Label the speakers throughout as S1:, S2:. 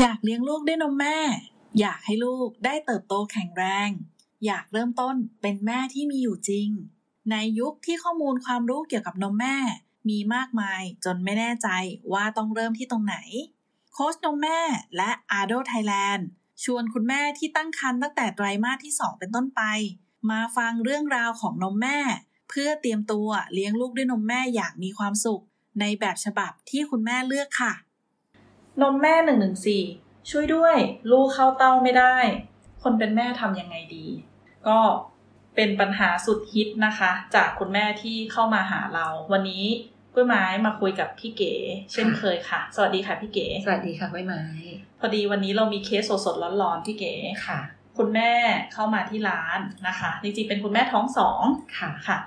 S1: อยากเลี้ยงลูกด้วยนมแม่ อยากให้ลูกได้เติบโตแข็งแรง อยากเริ่มต้นเป็นแม่ที่มีอยู่จริง ในยุคที่ข้อมูลความรู้เกี่ยวกับนมแม่ มีมากมายจนไม่แน่ใจว่าต้องเริ่มที่ตรงไหน โค้ชนมแม่และอาโดไทยแลนด์ชวนคุณแม่ที่ตั้งครรภ์ตั้งแต่ไตรมาสที่ 2 เป็นต้นไป มาฟังเรื่องราวของนมแม่ เพื่อเตรียมตัวเลี้ยงลูกด้วยนมแม่อย่างมีความสุข ในแบบฉบับที่คุณแม่เลือกค่ะ นมแม่114ช่วยด้วย ลูกเข้าเต้าไม่ได้ คนเป็นแม่ทำยังไงดี ก็เป็นปัญหาสุดฮิตนะคะ จากคุณแม่ที่เข้ามาหาเรา วันนี้กุ้ยไม้มาคุยกับพี่เก๋ เช่นเคยค่ะ สวัสดีค่ะพี่เก๋
S2: สวัสดีค่ะก้อยไม้
S1: พอดีวันนี้เรามีเคสสดๆร้อนๆพี่เก๋
S2: ค่ะ
S1: คุณแม่เข้ามาที่ร้านนะคะจริงๆเป็นคุณแม่ท้องสอง
S2: ค่ะ
S1: ค่ะ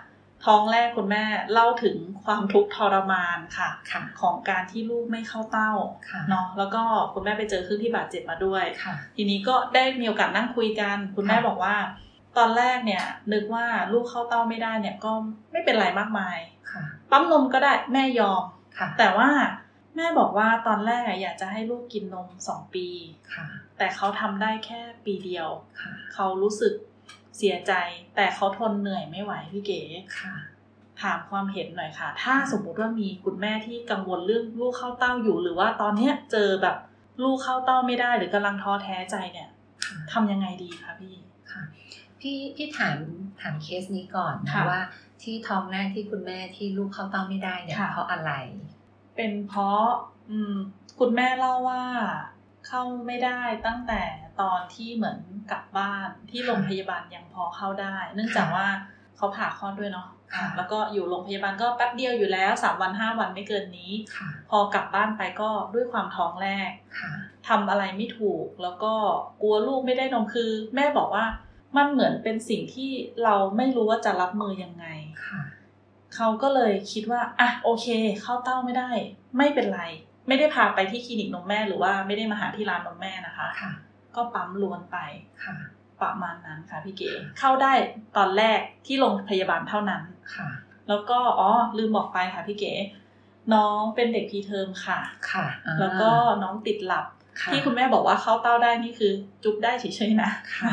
S1: ท้องแรกคุณแม่เล่าถึงความทุกข์ทรมานค่ะ
S2: ค่ะ
S1: ของการที่ลูกไม่เข้าเต้า
S2: ค่ะ
S1: เนาะแล้วก็คุณแม่ไปเจอครึ่งที่บาดเจ็บมาด้วย
S2: ค่ะ
S1: ทีนี้ก็ได้มีโอกาสนั่งคุยกัน คุณแม่
S2: ค่ะ
S1: บอกว่า ตอนแรกเนี่ยนึกว่าลูกเข้าเต้าไม่ได้เนี่ยก็ไม่เป็นไรมากมาย
S2: ค่ะ
S1: ปั๊มนมก็ได้แม่ยอม
S2: ค่ะ
S1: แต่ว่าแม่บอกว่าตอนแรกอะอยากจะให้ลูกกินนมสองปี
S2: ค่ะ
S1: แต่เขาทำได้แค่ปีเดียว
S2: ค่ะ
S1: เขารู้สึก เสียใจ แต่เขาทนเหนื่อยไม่ไหวพี่เก๋
S2: ค่ะ
S1: ถามความเห็นหน่อยค่ะ ถ้าสมมุติว่ามีคุณแม่ที่กังวลเรื่องลูกเข้าเต้าอยู่ หรือว่าตอนเนี้ยเจอแบบลูกเข้าเต้าไม่ได้ หรือกำลังท้อแท้ใจเนี่ย
S2: ค่ะ
S1: ทำยังไงดีคะพี่
S2: ค่ะพี่พี่ถามถามเคสนี้ก่อนนะ
S1: ค่ะ
S2: ว่าที่ท้องแรกที่คุณแม่ที่ลูกเข้าเต้าไม่ได้เนี่ย
S1: ค่ะ
S2: เพราะอะไร
S1: เป็นเพราะอืมคุณแม่เล่าว่าเข้าไม่ได้ตั้งแต่ตอนที่เหมือน กลับบ้านที่โรงพยาบาลยังพอเข้าได้ เนื่องจากว่าเขาผ่าคลอดด้วยเนาะ
S2: ค่ะ
S1: แล้วก็อยู่โรงพยาบาลก็แป๊บเดียวอยู่แล้วสามวันห้าวันไม่เกินนี้
S2: ค่ะ
S1: พอกลับบ้านไปก็ด้วยความท้องแรก
S2: ค่ะ
S1: ทำอะไรไม่ถูก แล้วก็กลัวลูกไม่ได้นมคือ แม่บอกว่ามันเหมือนเป็นสิ่งที่เราไม่รู้ว่าจะรับมือยังไง
S2: ค่ะ
S1: เขาก็เลยคิดว่าอะโอเค เข้าเต้าไม่ได้ ไม่เป็นไร ไม่ได้พาไปที่คลินิกนมแม่หรือว่าไม่ได้มาหาที่ร้านนมแม่นะคะ
S2: ค่ะ
S1: ก็ปั๊มล้วนไป
S2: ค่ะ
S1: ประมาณนั้นค่ะพี่เก๋เข้าได้ตอนแรกที่โรงพยาบาลเท่านั้น
S2: ค่ะ
S1: แล้วก็อ๋อลืมบอกไปค่ะพี่เก๋น้องเป็นเด็กพีเทอมค่ะ
S2: ค่ะอ่า
S1: แล้วก็น้องติดหลับ
S2: ค่ะ
S1: ที่คุณแม่บอกว่าเข้าเต้าได้นี่คือ จุ๊บได้เฉยๆนะ
S2: ค่ะ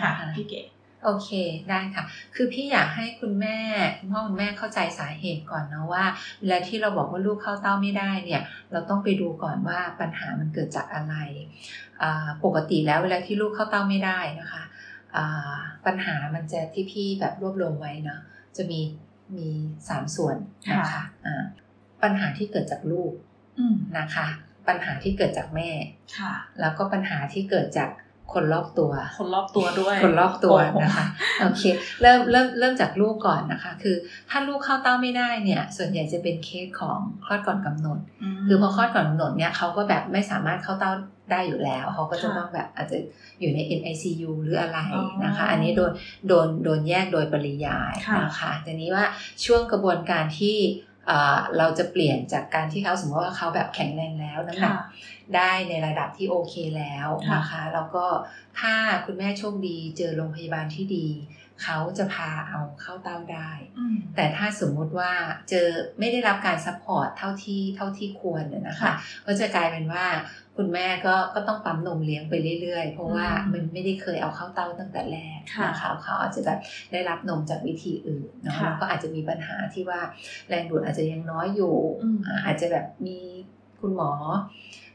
S1: ค่ะ
S2: อ่า
S1: พี่เก๋
S2: โอเคได้ค่ะ คือพี่อยากให้คุณแม่คุณพ่อคุณแม่เข้าใจสาเหตุก่อนนะว่าเวลาที่เราบอกว่าลูกเข้าเต้าไม่ได้เนี่ย เราต้องไปดูก่อนว่าปัญหามันเกิดจากอะไรอ่าปกติแล้วเวลาที่ลูกเข้าเต้าไม่ได้นะคะอ่าปัญหามันจะที่พี่แบบรวบรวมไว้เนาะจะมีมีสามส่วนนะคะอ่าปัญหาที่เกิดจากลูก
S1: อืม
S2: นะคะ ปัญหาที่เกิดจากแม่
S1: ค่ะ
S2: แล้วก็ปัญหาที่เกิดจาก คนรอบตัว
S1: คนรอบตัวด้วย
S2: คนรอบตัว
S1: โอ้
S2: นะคะโอเคเริ่มเริ่มเริ่มจากลูกก่อนนะคะ คือถ้าลูกเข้าเต้าไม่ได้เนี่ย ส่วนใหญ่จะเป็นเคสของคลอดก่อนกำหนด
S1: ม
S2: คือพอคลอดก่อนกำหนดเนี่ยเขาก็แบบไม่สามารถเข้าเต้าได้อยู่แล้วเขาก็จะ
S1: ค่ะ
S2: ต้องแบบอาจจะอยู่ใน NICU หรืออะไร
S1: อ๋อ
S2: นะคะ อันนี้โดนโดนโดนแยกโดยปริยาย
S1: ค่ะ
S2: นะคะทีนี้ว่าช่วงกระบวนการที่ เอ่อเราจะเปลี่ยนจากการที่เขาสมมติว่าเขาแบบแข็งแรงแล้วน้ำหนัก
S1: ค่ะ
S2: ได้ในระดับที่โอเคแล้ว
S1: ค่ะ
S2: นะคะแล้วก็ถ้าคุณแม่โชคดีเจอโรงพยาบาลที่ดี เขาจะพาเอาเข้าเต้าได้
S1: อืม
S2: แต่ถ้าสมมุติว่าเจอไม่ได้รับการ support เท่าที่เท่าที่ควรเนี่ยนะคะ
S1: ค่ะ
S2: ก็จะกลายเป็นว่า คุณแม่ก็ก็ต้องปั๊มนมเลี้ยงไปเรื่อยๆ เพราะว่า
S1: อืม
S2: มันไม่ได้เคยเอาเข้าเต้าตั้งแต่แรก
S1: ค่ะ
S2: นะคะเขาอาจจะแบบได้รับนมจากวิธีอื่นเนาะ
S1: ค่ะ
S2: แล้วก็อาจจะมีปัญหาที่ว่าแรงดูดอาจจะยังน้อยอยู่
S1: อืม
S2: อ่าอาจจะแบบมีคุณหมอ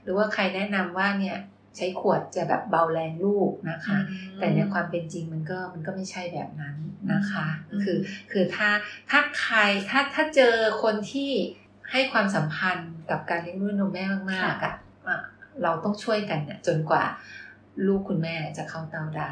S2: หรือว่าใครแนะนำว่าเนี่ยใช้ขวดจะแบบเบาแรงลูกนะคะ
S1: อืม
S2: แต่ในความเป็นจริงมันก็มันก็ไม่ใช่แบบนั้นนะคะ
S1: อืม
S2: คือคือถ้าถ้าใครถ้าถ้าเจอคนที่ให้ความสัมพันธ์กับการเลี้ยงลูกนมแม่มากๆอะอะ เราต้องช่วยกันเนี่ยจนกว่าลูกคุณแม่จะเข้าเต้าได้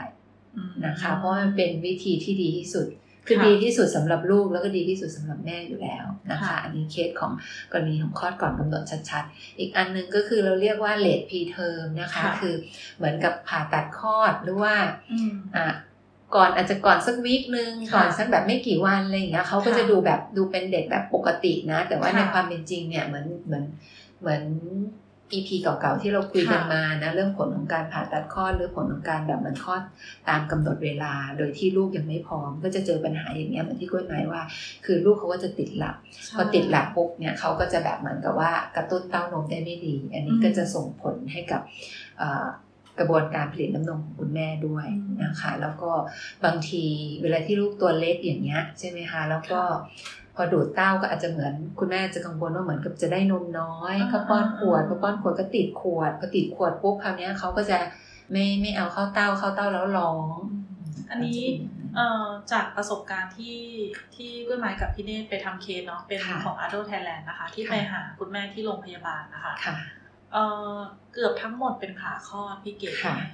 S1: อืม
S2: นะคะ เพราะมันเป็นวิธีที่ดีที่สุด คือ
S1: ค่ะ
S2: ดีที่สุดสำหรับลูกแล้วก็ดีที่สุดสำหรับแม่อยู่แล้วนะคะ
S1: ค่ะ
S2: อันนี้เคสของกรณีของคลอดก่อนกำหนดชัดๆ อีกอันหนึงก็คือเราเรียกว่าเลดพีเทอมนะคะ
S1: ค่ะ
S2: คือเหมือนกับผ่าตัดคลอดหรือว่า
S1: อืม
S2: อะก่อนอาจจะก่อนสักวีคนึง
S1: ค่ะ
S2: ก่อนสักแบบไม่กี่วันอะไรอย่างเงี้ยเขาก็
S1: ค่ะ
S2: จะดูแบบดูเป็นเด็กแบบปกตินะ แต่ว่า
S1: ค่ะ
S2: ในความเป็นจริงเนี่ยเหมือนเหมือนเหมือน EP เก่าๆที่เราคุยกันมานะเรื่องผลของการผ่าตัดคลอดหรือผลของการแบบมันคลอดตามกำหนดเวลา โดยที่ลูกยังไม่พร้อม ก็จะเจอปัญหาอย่างเงี้ยเหมือนที่กล้วยไม้ว่า คือลูกเขาก็จะติดหลับพอติดหลับปุ๊บเนี่ยเขาก็จะแบบเหมือนกับว่ากระตุ้นเต้านมได้ไม่ดี อันนี้ก็จะส่งผลให้กับกระบวนการผลิตน้ำนมของคุณแม่ด้วยนะคะ แล้วก็บางทีเวลาที่ลูกตัวเล็กอย่างเงี้ยใช่ไหมคะแล้วก็พ อดูดเต้าก็อาจจะเหมือน คุณแม่จะกังวลว่าเหมือนกับจะได้นมน้อยก็ป้อนขวดพอป้อนขวดก็ติดขวดพอติดขวดปุ๊บคราวนี้เขาก็จะไม่ไม่เอาเข้าเต้าเข้าเต้าแล้วร้อง
S1: อันนี้เอ่อจากประสบการณ์ที่ที่กล้วยไม้กับพี่เนตไปทำเคสเนาะเป็นของ Ardo Thailand นะคะ ที่ไปหาคุณแม่ที่โรงพยาบาลนะคะเอ่อเกือบทั้งหมดเป็นผ่าคลอดพี่เก๋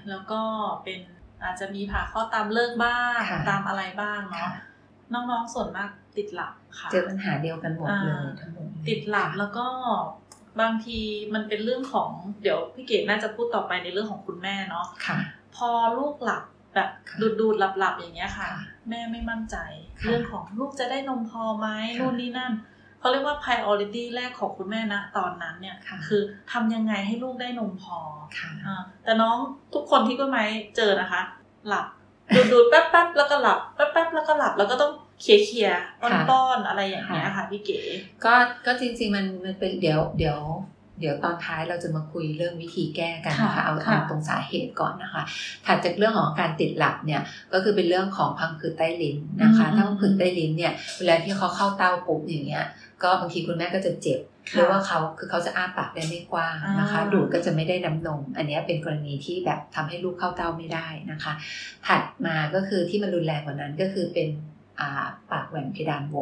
S1: แล้วก็เป็นอาจจะมีผ่าคลอดตามฤกษ์บ้างตามอะไรบ้างเนาะน้องๆส่วนมาก ติดหลับค่ะ
S2: เจอปัญหาเดียวกันหมดเลยทั้งหมด
S1: ติดหลับแล้วก็บางทีมันเป็นเรื่องของเดี๋ยวพี่เกดน่าจะพูดต่อไปในเรื่องของคุณแม่เนาะ
S2: ค่ะ
S1: พอลูกหลับแบบดูดดูดหลับหลับอย่างเงี้ยค่ะ แม่ไม่มั่นใจ เรื่องของลูกจะได้นมพอไหมนู่นนี่นั่นเขาเรียกว่า priority แรกของคุณแม่นะตอนนั้นเนี่ยคือทำยังไงให้ลูกได้นมพอแต่น้องทุกคนที่ก็ไม่เจอนะคะ หลับดูดดูดแป๊บแป๊บแล้วก็หลับแป๊บแป๊บแล้วก็หลับแล้วก็ต้อง เคลียร์เคลียร์ป้อนๆอะไรอย่างเงี้ยค่ะพี่เก๋
S2: ก็ก็จริงๆมันมันเป็นเดี๋ยวเดี๋ยวเดี๋ยวตอนท้ายเราจะมาคุยเรื่องวิธีแก้กันนะคะเอาเอาตรงสาเหตุก่อนนะคะถัดจากเรื่องของการติดหลับเนี่ยก็คือเป็นเรื่องของพังผืดใต้ลิ้นนะคะถ้าพังผืดใต้ลิ้นเนี่ยเวลาที่เขาเข้าเต้าปุ๊บอย่างเงี้ยก็บางทีคุณแม่ก็จะเจ็บหรือว่าเขาคือเขาจะอ้าปากได้ไม่กว้างนะคะ ดูดก็จะไม่ได้น้ำนม อันนี้เป็นกรณีที่แบบทำให้ลูกเข้าเต้าไม่ได้นะคะ ถัดมาก็คือที่มันรุนแรงกว่านั้นก็คือเป็น ปากแหว่งเพดานโหว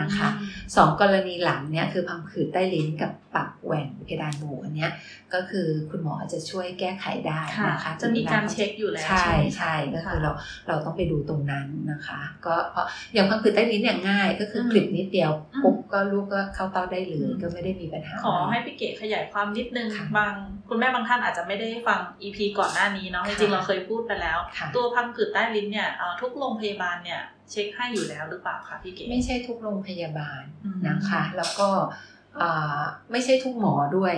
S2: นะคะสองกรณีหลังเนี่ยคือพังผืดใต้ลิ้นกับ ปากแหว่งเพดานโหวอันเนี้ยก็คือคุณหมอจะช่วยแก้ไขได้นะคะ
S1: จะมีการเช็คอยู่แล้ว
S2: ใช่ใช่ก็คือเราเราต้องไปดูตรงนั้นนะคะ ก็เพราะอย่างพังผืดใต้ลิ้นอย่างง่ายก็คือกลิบนิดเดียวปุ๊บก็ลูกก็เข้าเต้าได้เลยก็ไม่ได้มีปัญหา
S1: ขอให้พี่เก๋ขยายความนิดนึงบางคุณแม่บางท่านอาจจะไม่ได้ฟัง EP ก่อนหน้านี้เนาะจริงๆเราเคยพูดไปแล้ว ตัวพังผืดใต้ลิ้นเนี่ยทุกโรงพยาบาลเนี่ยเช็คให้อยู่แล้วหรือเปล่าคะพี่เก๋
S2: ไม่ใช่ทุกโรงพยาบาลนะคะ แล้วก็ ไม่ใช่ทุกหมอด้วย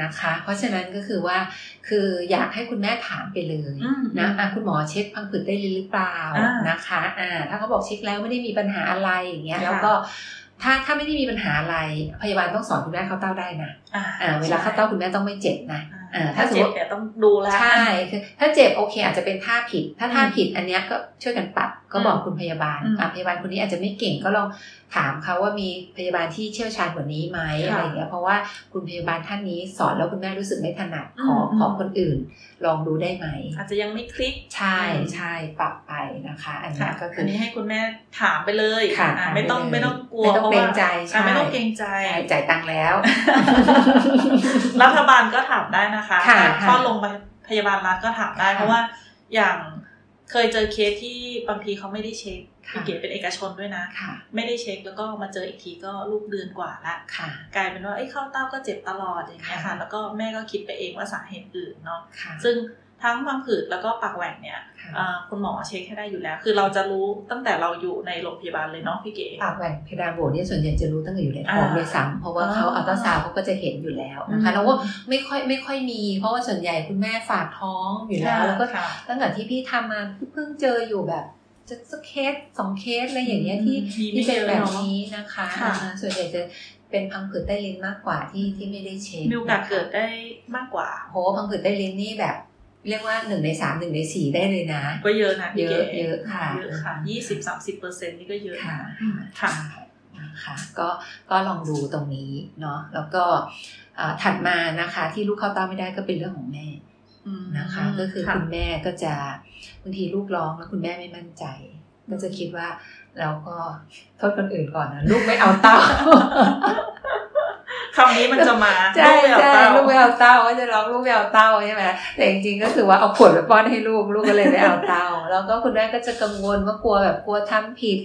S2: นะคะ เพราะฉะนั้นก็คือว่าคืออยากให้คุณแม่ถามไปเลยนะะคุณหมอเช็คพังผืดได้หรือเปล่านะคะอ่าถ้าเขาบอกเช็คแล้วไม่ได้มีปัญหาอะไรอย่างเงี้ยแล้วก็ถ้าถ้าไม่ได้มีปัญหาอะไรพยาบาลต้องสอนคุณแม่เข้าเต้าได้นะอ่าเวลาเข้าเต้าคุณแม่ต้องไม่เจ็บนะ
S1: ถ้าเจ็บเนี่ยต้องดูแล
S2: ใช่คือถ้าเจ็บโอเค อาจจะเป็นท่าผิด ถ้าท่าผิดอันเนี้ยก็ช่วยกันปรับ ก็บอกคุณพยาบาลพยาบาลคนนี้อาจจะไม่เก่งก็ลองถามเขาว่ามีพยาบาลที่เชี่ยวชาญกว่านี้ไหมอะไรเงี้ยเพราะว่าคุณพยาบาลท่านนี้สอนแล้วคุณแม่รู้สึกไม่ถนัดขอขอคนอื่น ลองดูได้ไหม
S1: อาจจะยังไม่คลิก
S2: ใช่ใช่ปรับไปนะคะ อันนี้ก็คืออั
S1: นนี้ให้คุณแม่ถามไปเลย
S2: ค่ะ
S1: ไม่ต้องไม่ต้องกลัว
S2: ไม่ต้องเกรงใจ
S1: ไม่ต้องเกรงใจ
S2: จ่ายตังค์แล้ว
S1: รัฐบาลก็ถามได้นะคะเข้าลงพยาบาลรัฐก็ถามได้เพราะว่าอย่าง เคยเจอเคสที่บางทีเขาไม่ได้เช็คพี่เก๋เป็นเอกชนด้วยนะ ไม่ได้เช็คแล้วก็มาเจออีกทีก็ลูกเดือนกว่าละกลายเป็นว่าไอ้เข้าเต้าก็เจ็บตลอดอย่างเงี้ยค่ะ แล้วก็แม่ก็คิดไปเองว่าสาเหตุอื่นเนาะซึ่งทั้งพังผืดแล้วก็ปากแหว่งเนี่ย คุณหมอเช็คให้ได้อยู่แล้ว คือเราจะรู้ตั้งแต่เราอยู่ในโรงพยาบาลเลยเนาะพี่เก๋
S2: ปากแหว่งเพดานโหวเนี่ยส่วนใหญ่จะรู้ตั้งแต่อยู่ในท้องเลยซ้ำเพราะว่าเขาอัลตราซาวเขาก็จะเห็นอยู่แล้วนะคะแล้วก็ไม่ค่อยไม่ค่อยมี เพราะว่าส่วนใหญ่คุณแม่ฝากท้องอยู่แล้วแล้วก็ตั้งแต่ที่พี่ทำมาเพิ่งเจออยู่แบบจะสักเคสสองเคสอะไรอย่างเงี้ยที่ที่เป็นแบบนี้นะคะส่วนใหญ่จะเป็นพังผืดใต้ลิ้นมากกว่าที่ที่ไม่ได้เช็ค
S1: มีโอกาสเกิดได้มากกว่า
S2: โหพังผืดใต้ลิ้นนี่แบบ เรียกว่าหนึ่งในสามหนึ่งในสี่ได้เลยนะ
S1: ก็เยอะนะ
S2: เยอะเยอะค่ะ
S1: เยอะค่ะยี่สิบสามสิบเปอร์เซ็นต์นี่ก็เยอะ
S2: ค่ะค่ะนะคะก็ก็ลองดูตรงนี้เนาะแล้วก็ถัดมานะคะที่ลูกเข้าเต้าไม่ได้ก็เป็นเรื่องของแม่นะคะ ก็คือคุณแม่ก็จะบางทีลูกร้องแล้วคุณแม่ไม่มั่นใจ ก็จะคิดว่าเราก็โทษคนอื่นก่อนนะลูกไม่เอาเต้า
S1: คำนี้มันจะมา
S2: ใช่ใช่ลูกไม่เอาเต้าก็จะร้องลูกไม่เอาเต้าใช่ไหมแต่จริงๆก็คือว่าเอาขวดไปป้อนให้ลูกลูกก็เลยไม่เอาเต้า แล้วก็คุณแม่ก็จะกังวลว่ากลัวแบบกลัวทำผิด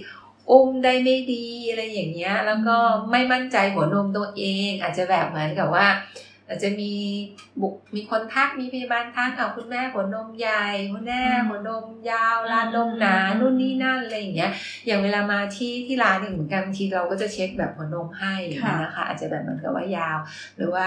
S2: อุ้มได้ไม่ดีอะไรอย่างเงี้ย แล้วก็ไม่มั่นใจหัวนมตัวเอง อาจจะแบบเหมือนกับว่า อาจจะมีบุกมีคนทักมีพยาบาลทักเอาคุณแม่หัวนมใหญ่คุณแม่หัวนมยาวลานนมหนานู่นนี่นั่นอะไรอย่างเงี้ย อย่างเวลามาที่ที่ร้านหนึ่งเหมือนกันบางทีเราก็จะเช็คแบบหัวนมให้นะคะ อาจจะแบบเหมือนกับว่ายาว หรือว่า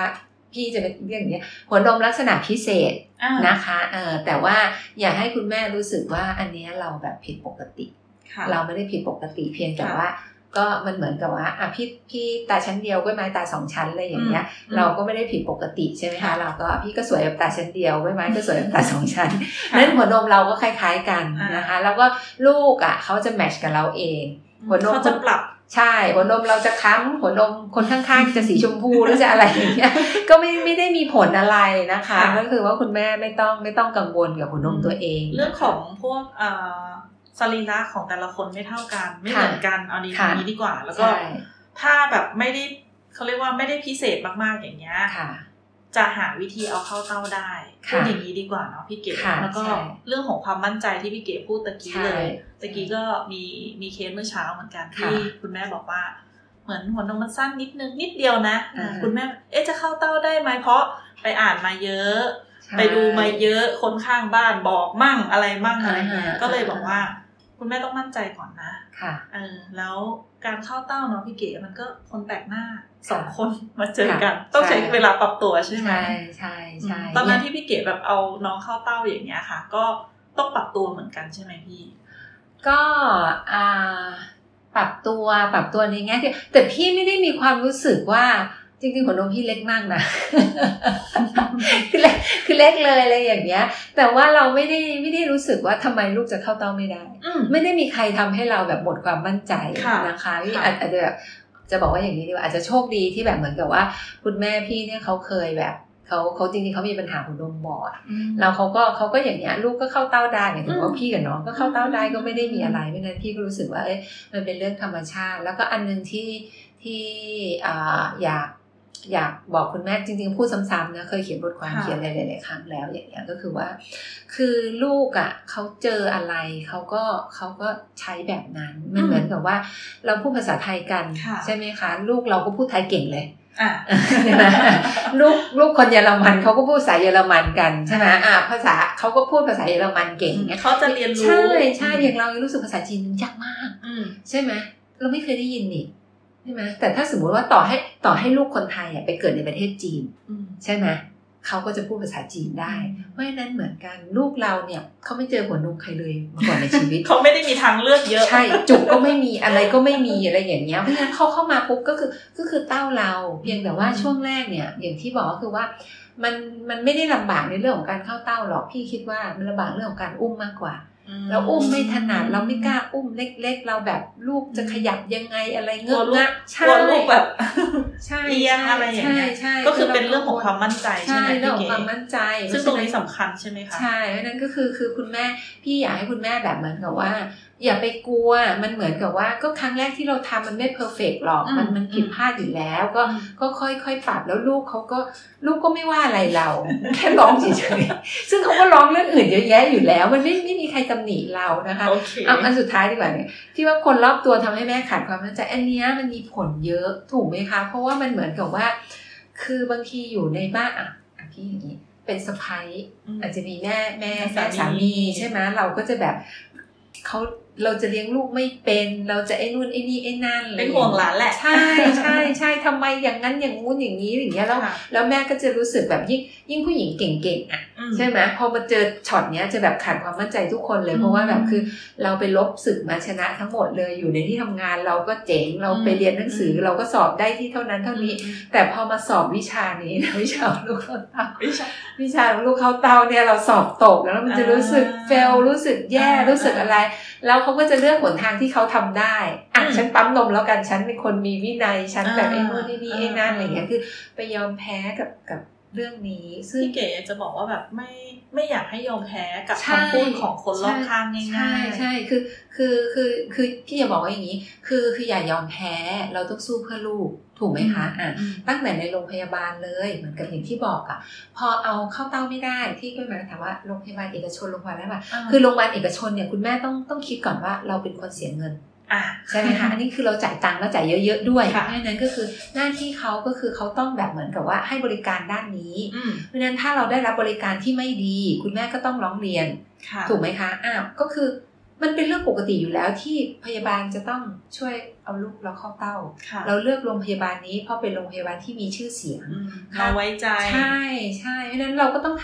S2: พี่จะเป็นเรียกอย่างเงี้ยหัวนมลักษณะพิเศษ
S1: อ่า
S2: นะคะเออแต่ว่าอย่าให้คุณแม่รู้สึกว่าอันเนี้ยเราแบบผิดปกติ
S1: ค่ะ
S2: เราไม่ได้ผิดปกติเพียงแต่
S1: ค่ะ
S2: ว่า ก็มันเหมือนกับว่าอะพี่พี่ตาชั้นเดียวก็ไม้ตาสองชั้นอะไรอย่างเงี้ย
S1: อืม
S2: เราก็ไม่ได้ผิดปกติใช่ไหมคะ
S1: ค่ะ
S2: เราก็พี่ก็สวยแบบตาชั้นเดียวไว้ไม้ก็สวยแบบตาสองชั้น
S1: ค่ะ
S2: นั้นหัวนมเราก็คล้าย ๆกัน
S1: อ่าน
S2: นะคะ แล้วก็ลูกอะเขาจะแมทชกับเราเองหัวนม
S1: เขาจะปรับ
S2: ใช่ หัวนมเราจะค้ำหัวนมคนข้างๆจะสีชมพูหรือจะอะไรอย่างเงี้ยก็ไม่ไม่ได้มีผลอะไรนะคะ
S1: ค่ะ
S2: ก็คือว่าคุณแม่ไม่ต้องไม่ต้องกังวลกับหัวนมตัวเอง
S1: เรื่องของพวกเอ่อ สรีระของแต่ละคนไม่เท่ากัน ไม่เหมือนกันเอาดี
S2: ค่ะ
S1: นี้ดีกว่า แล้วก็
S2: ใช่
S1: ถ้าแบบไม่ได้เขาเรียกว่าไม่ได้พิเศษมากๆอย่างเงี้ย
S2: ค่ะ
S1: จะหาวิธีเอาเข้าเต้าได้
S2: ค่ะ
S1: พูดอย่างนี้ดีกว่าเนาะพี่เก๋
S2: ค่ะ
S1: แล้วก็
S2: ใช่
S1: เรื่องของความมั่นใจที่พี่เก๋พูดตะกี้
S2: ใช่
S1: เลยตะกี้ก็มีมีเคสเมื่อเช้าเหมือนกัน
S2: ค่ะ
S1: ที่คุณแม่บอกว่า เหมือนหัวนมมันสั้นนิดนึงนิดเดียวนะ
S2: อ่า
S1: คุณแม่เอ๊ะจะเข้าเต้าได้ไหมเพราะไปอ่านมาเยอะ
S2: ใช่
S1: ไปดูมาเยอะคนข้างบ้านบอกมั่งอะไรมั่งอะไรเงี้ย
S2: อ่า
S1: ก็เลยบอกว่า คุณแม่ต้องมั่นใจก่อนนะ
S2: ค่ะ
S1: เออแล้วการเข้าเต้าเนาะพี่เก๋มันก็คนแปลกหน้าสอง
S2: ค่ะ
S1: คนมาเจอกัน
S2: ค่ะ
S1: ต้องใช้
S2: ใช่
S1: เวลาปรับตัวใช่ไหม
S2: ใช่ใช่ใช่
S1: ตอนนั้นที่พี่เก๋แบบเอาน้องเข้าเต้าอย่างเงี้ยค่ะ ก็ต้องปรับตัวเหมือนกันใช่ไหมพี่
S2: ก็อ่าปรับตัวปรับตัวในแง่ที่แต่พี่ไม่ได้มีความรู้สึกว่า จริงๆหัวนมพี่เล็กมากนะคือเล็กคือเล็กเลยอะไรอย่างเงี้ย แต่ว่าเราไม่ได้ไม่ได้รู้สึกว่าทำไมลูกจะเข้าเต้าไม่ได้
S1: อืม
S2: ไม่ได้มีใครทำให้เราแบบหมดความมั่นใจ
S1: ค่ะ
S2: นะคะพี่
S1: ค่ะ
S2: อาจอาจจะแบบจะบอกว่าอย่างนี้ดีกว่าอาจจะโชคดีที่แบบเหมือนกับว่า คุณแม่พี่เนี่ยเขาเคยแบบเขาเขาจริงๆเขามีปัญหาหัวนมบอด
S1: อืม
S2: แล้วเขาก็เขาก็อย่างเงี้ยลูกก็เข้าเต้าได้หมายถึงว่า
S1: อืม
S2: พี่กับน้องก็เข้าเต้าได้
S1: อืม
S2: ก็ไม่ได้มีอะไรเพราะฉะนั้นพี่ก็รู้สึกว่าเอ้ยมันเป็นเรื่องธรรมชาติ แล้วก็อันหนึงที่ที่อ่าอยาก อยากบอกคุณแม่จริงๆพูดซ้ำๆนะเคยเขียนบทความ
S1: ค่ะ
S2: เขียนหลายๆครั้งแล้วอย่างเงี้ยก็คือว่า คือลูกอะเขาเจออะไรเขาก็เขาก็ใช้แบบนั้นมันเหมือนกับว่า เราพูดภาษาไทยกัน
S1: ค่ะ
S2: ใช่ไหมคะ ลูกเราก็พูดไทยเก่งเลย
S1: อะ
S2: ใช่ไหมลูกลูกคนเยอรมันเขาก็พูดภาษาเยอรมันกันใช่ไหมอ่าภาษาเขาก็พูดภาษาเยอรมันเก่งเนี่ย
S1: เขาจะเรียนรู้
S2: ใช่ใช่อย่างเรายังรู้สึกภาษาจีนมันยากมาก
S1: อืม
S2: ใช่ไหมเราไม่เคยได้ยินนี่ ใช่ไหมแต่ถ้าสมมุติว่าต่อให้ต่อให้ลูกคนไทยอะไปเกิดในประเทศจีน
S1: อืม
S2: ใช่ไหมเขาก็จะพูดภาษาจีนได้ เพราะฉะนั้นเหมือนกันลูกเราเนี่ยเขาไม่เจอหัวนมใครเลยมาก่อนในชีวิต
S1: เขาไม่ได้มีทางเลือกเยอะ
S2: ใช่ จุกก็ไม่มีอะไรก็ไม่มีอะไรอย่างเงี้ยเพราะฉะนั้นเขาเข้ามาปุ๊บก็คือก็คือเต้าเรา เพียงแต่ว่าช่วงแรกเนี่ย อย่างที่บอกก็คือว่า มันมันไม่ได้ลำบากในเรื่องของการเข้าเต้าหรอกพี่คิดว่ามันลำบากเรื่องของการอุ้มมากกว่า เราอุ้มไม่ถนัดเราไม่กล้าอุ้มเล็ก ๆ เราแบบลูกจะขยับยังไงอะไรเง
S1: กลัว
S2: อะ
S1: ลูก
S2: งะ
S1: กลัวลูกแบบ
S2: ใช่
S1: เอียงอะไรอย่างเงี้ย
S2: ใช่ใช่
S1: ก็คือเป็นเรื่องของความมั่นใจใช่
S2: ใช่
S1: ไหม
S2: เรื่อง
S1: พี่
S2: ของ
S1: เก๋
S2: ความมั่นใจ
S1: ซึ่งตรงนี้สำคัญใช่ไหมคะ
S2: ใช่เพราะฉะนั้นก็คือคือคุณแม่พี่อยากให้คุณแม่แบบเหมือนกับว่า อย่าไปกลัวมันเหมือนกับว่าก็ครั้งแรกที่เราทำมันไม่เพอร์เฟกหรอก
S1: อืม
S2: มันมันผิดพลาดอยู่แล้ว ก็ก็ค่อยๆปรับแล้วลูกเขาก็ลูกก็ไม่ว่าอะไรเราแค่ร้องเฉยๆซึ่งเขาก็ร้องเรื่องอื่นเยอะแยะอยู่แล้ว มันไม่ไม่มีใครตำหนิเรานะคะ
S1: โอเค
S2: เอาอันสุดท้ายดีกว่าเนี่ยที่ว่าคนรอบตัวทำให้แม่ขาดความมั่นใจอันเนี้ยมันมีผลเยอะถูกไหมคะเพราะว่ามันเหมือนกับว่า คือบางทีอยู่ในบ้านอะอะพี่อย่างนี้เป็นสะพ้าย
S1: อืม
S2: อาจจะมีแม่แม่
S1: แม่
S2: แม่
S1: สามี
S2: สามีใช่ไหมเราก็จะแบบเขาเราจะเลี้ยงลูกไม่เป็น เราจะไอ้นู่นไอ้นี่ไอ้นั่นอะไร
S1: เป็นห่วงหลานแหละ
S2: ใช่ใช่ใช่ทำไมอย่างนั้นอย่างงู้นอย่างนี้อย่างเงี้ยแล้ว
S1: ค่ะ
S2: แล้วแม่ก็จะรู้สึกแบบยิ่งยิ่งผู้หญิงเก่งๆอะ
S1: อืม
S2: ใช่ไหมพอมาเจอช็อตเนี้ยจะแบบขาดความมั่นใจทุกคนเลย
S1: อืม
S2: เพราะว่าแบบคือเราไปลบศึกมาชนะทั้งหมดเลยอยู่ในที่ทำงานเราก็เจ๋งเราไป
S1: อืม
S2: เรียนหนังสืออ
S1: ม
S2: เราก็สอบได้ที่เท่านั้นเท่านี้
S1: อืม
S2: แต่พอมาสอบวิชานี้นะวิชาลูกเขาเต้า
S1: ไม่ใช่
S2: วิชาลูกเขาเต้าเนี่ยเราสอบตกแล้วมันจะรู้สึก
S1: อ่า
S2: เฟลรู้สึกแย่
S1: อ่ารู้
S2: รู้สึกอะไร แล้วเขาก็จะเลือกหนทางที่เขาทำได้อะ
S1: อืม
S2: ฉันปั๊มนมแล้วกันฉันเป็นคนมีวินัยฉันแบบ
S1: อ่า
S2: ไอ้นู่นไอ้นี่ไอ้นั่น
S1: อ่า
S2: อะไรอย่างเงี้ยคือ ไปยอมแพ้กับกับ เรื่องนี้ ซึ่ง
S1: พี่เก๋จะบอกว่าแบบไม่ไม่อยากให้ยอมแพ้กับ
S2: ใช่
S1: คำพูดของคนรอบข้างง่ายๆ
S2: ใช่ใช่คือคือคือคือพี่จะบอกว่าอย่างนี้ คือคืออย่ายอมแพ้เราต้องสู้เพื่อลูกถูกไหมคะอะ
S1: อืม
S2: ตั้งแต่ในโรงพยาบาลเลยเหมือนกับอย่างที่บอกอะพอเอาเข้าเต้าไม่ได้ที่ก็หมายถามว่าโรงพยาบาลเอกชนโรงพยาบาลอะไรบ้างคือโรงพยาบาลเอกชนเนี่ยคุณแม่ต้องต้องคิดก่อนว่าเราเป็นคนเสียเงิน
S1: อะ
S2: ใช่ไหมคะอันนี้คือเราจ่ายตังค์แล้วจ่ายเยอะๆด้วยเพ
S1: ค่ะ
S2: ราะฉะนั้นก็คือหน้าที่เขาก็คือเขาต้องแบบเหมือนกับว่าให้บริการด้านนี้
S1: อืม
S2: เพราะฉะนั้นถ้าเราได้รับบริการที่ไม่ดี คุณแม่ก็ต้องร้องเรียน
S1: ค่ะ
S2: ถูกไหมคะอ้าวก็คือมันเป็นเรื่องปกติอยู่แล้วที่พยาบาลจะต้องช่วยเอาลูกเราเข้าเต้า
S1: ค่ะ
S2: เราเลือกโรงพยาบาลนี้เพราะเป็นโรงพยาบาลที่มีชื่อเสียง
S1: อืมเราไว้ใจ
S2: ใช่ใช่เพราะฉะนั้นเราก็ต้อง